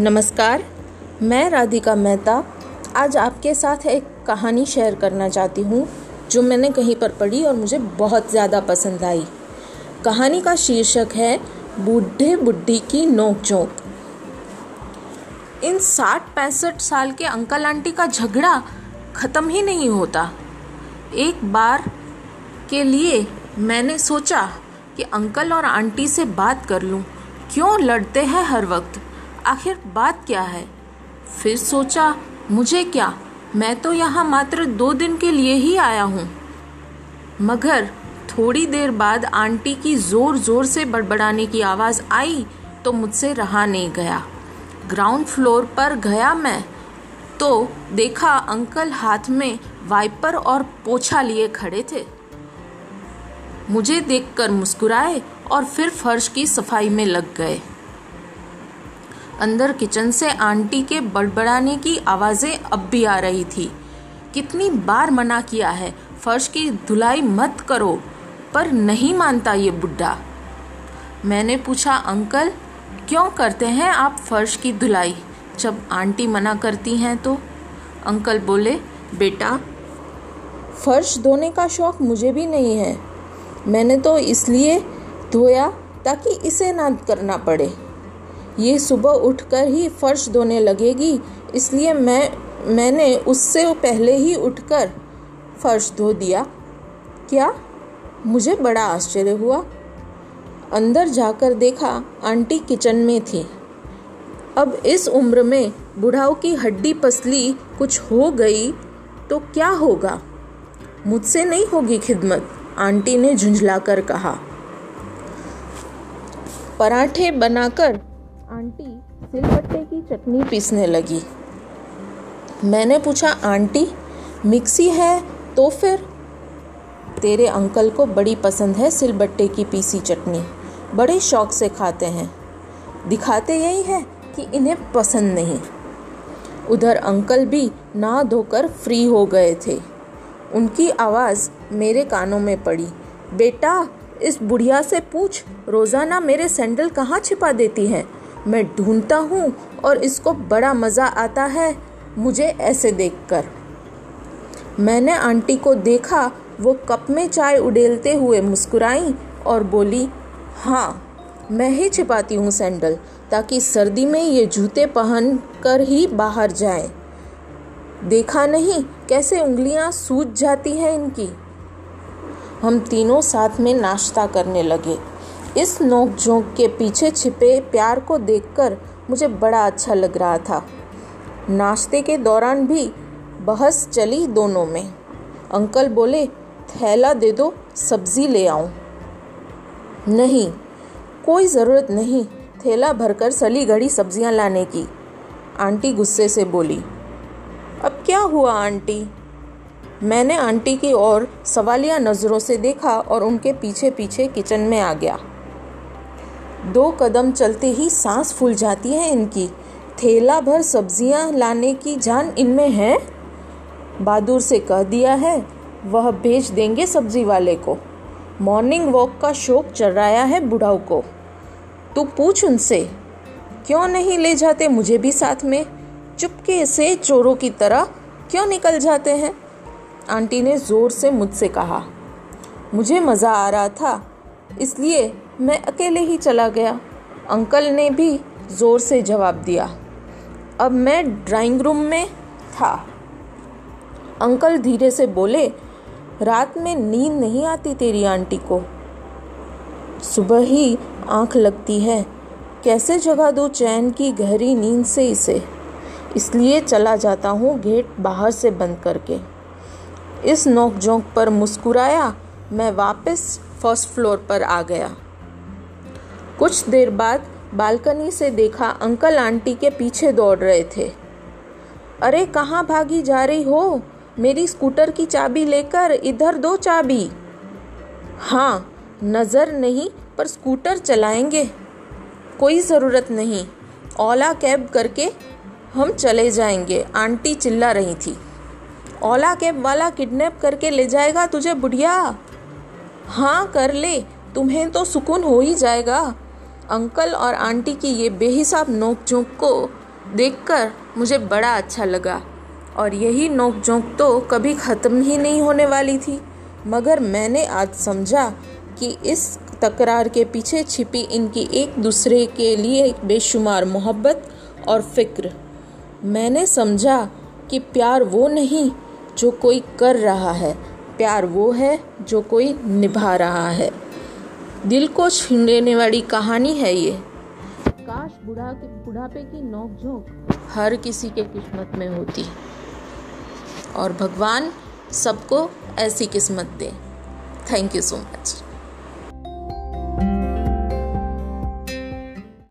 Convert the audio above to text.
नमस्कार, मैं राधिका मेहता। आज आपके साथ एक कहानी शेयर करना चाहती हूँ, जो मैंने कहीं पर पढ़ी और मुझे बहुत ज़्यादा पसंद आई। कहानी का शीर्षक है, बूढ़े बुढ़ी की नोक झोंक इन साठ पैंसठ साल के अंकल आंटी का झगड़ा ख़त्म ही नहीं होता। एक बार के लिए मैंने सोचा कि अंकल और आंटी से बात कर लूँ। क्यों लड़ते हैं हर वक्त? आखिर बात क्या है? फिर सोचा, मुझे क्या? मैं तो यहाँ मात्र दो दिन के लिए ही आया हूँ। मगर थोड़ी देर बाद आंटी की ज़ोर ज़ोर से बड़बड़ाने की आवाज़ आई तो मुझसे रहा नहीं गया। ग्राउंड फ्लोर पर गया मैं तो देखा अंकल हाथ में वाइपर और पोछा लिए खड़े थे। मुझे देखकर मुस्कुराए और फिर फर्श की सफ़ाई में लग गए। अंदर किचन से आंटी के बड़बड़ाने की आवाज़ें अब भी आ रही थी। कितनी बार मना किया है, फर्श की धुलाई मत करो, पर नहीं मानता ये बुढ़ा मैंने पूछा, अंकल, क्यों करते हैं आप फर्श की धुलाई? जब आंटी मना करती हैं तो। अंकल बोले, बेटा, फर्श धोने का शौक मुझे भी नहीं है। मैंने तो इसलिए धोया ताकि इसे ना करना पड़े। ये सुबह उठकर ही फर्श धोने लगेगी, इसलिए मैं, मैंने उससे पहले ही उठकर फर्श धो दिया। क्या? मुझे बड़ा आश्चर्य हुआ। अंदर जाकर देखा, आंटी किचन में थी। अब इस उम्र में बुढ़ाओ की हड्डी पसली कुछ हो गई तो क्या होगा? मुझसे नहीं होगी खिदमत, आंटी ने झुंझलाकर कहा। पराठे बनाकर आंटी सिलबट्टे की चटनी पीसने लगी। मैंने पूछा, आंटी, मिक्सी है तो फिर? तेरे अंकल को बड़ी पसंद है सिलबट्टे की पीसी चटनी। बड़े शौक से खाते हैं। दिखाते यही है कि इन्हें पसंद नहीं। उधर अंकल भी ना धोकर फ्री हो गए थे। उनकी आवाज़ मेरे कानों में पड़ी। बेटा, इस बुढ़िया से पूछ, रोज़ाना मेरे सैंडल कहाँ छिपा देती है? मैं ढूंढता हूँ और इसको बड़ा मज़ा आता है, मुझे ऐसे देखकर। मैंने आंटी को देखा, वो कप में चाय उडेलते हुए मुस्कुराई और बोली हाँ मैं ही छिपाती हूँ सैंडल, ताकि सर्दी में ये जूते पहन कर ही बाहर जाए। देखा नहीं, कैसे उंगलियाँ सूज जाती हैं इनकी? हम तीनों साथ में नाश्ता करने लगे। इस नोकझोंक के पीछे छिपे प्यार को देखकर मुझे बड़ा अच्छा लग रहा था। नाश्ते के दौरान भी बहस चली दोनों में। अंकल बोले, थैला दे दो, सब्ज़ी ले आऊँ। नहीं, कोई ज़रूरत नहीं, थैला भरकर सली घड़ी सब्ज़ियाँ लाने की, आंटी गुस्से से बोली। अब क्या हुआ आंटी? मैंने आंटी की ओर सवालिया नज़रों से देखा और उनके पीछे पीछे किचन में आ गया। दो कदम चलते ही सांस फूल जाती है इनकी। थैला भर सब्ज़ियाँ लाने की जान इनमें है? बहादुर से कह दिया है, वह भेज देंगे सब्ज़ी वाले को। मॉर्निंग वॉक का शौक चर्राया है बुढ़ाऊ को। तू पूछ उनसे, क्यों नहीं ले जाते मुझे भी साथ में? चुपके से चोरों की तरह क्यों निकल जाते हैं? आंटी ने ज़ोर से मुझसे कहा। मुझे मज़ा आ रहा था, इसलिए मैं अकेले ही चला गया। अंकल ने भी ज़ोर से जवाब दिया। अब मैं ड्राइंग रूम में था। अंकल धीरे से बोले, रात में नींद नहीं आती तेरी आंटी को। सुबह ही आँख लगती है। कैसे जगा दो चैन की गहरी नींद से इसे? इसलिए चला जाता हूँ गेट बाहर से बंद करके। इस नोक पर मुस्कुराया, मैं वापस फ़र्स्ट फ्लोर पर आ गया। कुछ देर बाद बालकनी से देखा अंकल आंटी के पीछे दौड़ रहे थे। अरे, कहाँ भागी जा रही हो? मेरी स्कूटर की चाबी लेकर इधर दो चाबी। हाँ नज़र नहीं, पर स्कूटर चलाएँगे। कोई ज़रूरत नहीं। ओला कैब करके हम चले जाएँगे। आंटी चिल्ला रही थी। ओला कैब वाला किडनैप करके ले जाएगा तुझे, बुढ़िया? हाँ कर ले। तुम्हें तो सुकून हो ही जाएगा। अंकल और आंटी की ये बेहिसाब नोक झोंक को देखकर मुझे बड़ा अच्छा लगा। और यही नोक झोंक तो कभी ख़त्म ही नहीं होने वाली थी। मगर मैंने आज समझा कि इस तकरार के पीछे छिपी इनकी एक दूसरे के लिए बेशुमार मोहब्बत और फ़िक्र। मैंने समझा कि प्यार वो नहीं जो कोई कर रहा है, प्यार वो है जो कोई निभा रहा है। दिल को छीन लेने वाली कहानी है ये। काश बुढ़ा के बुढ़ापे की नोकझोंक हर किसी के किस्मत में होती। और भगवान सबको ऐसी किस्मत दे। Thank you so much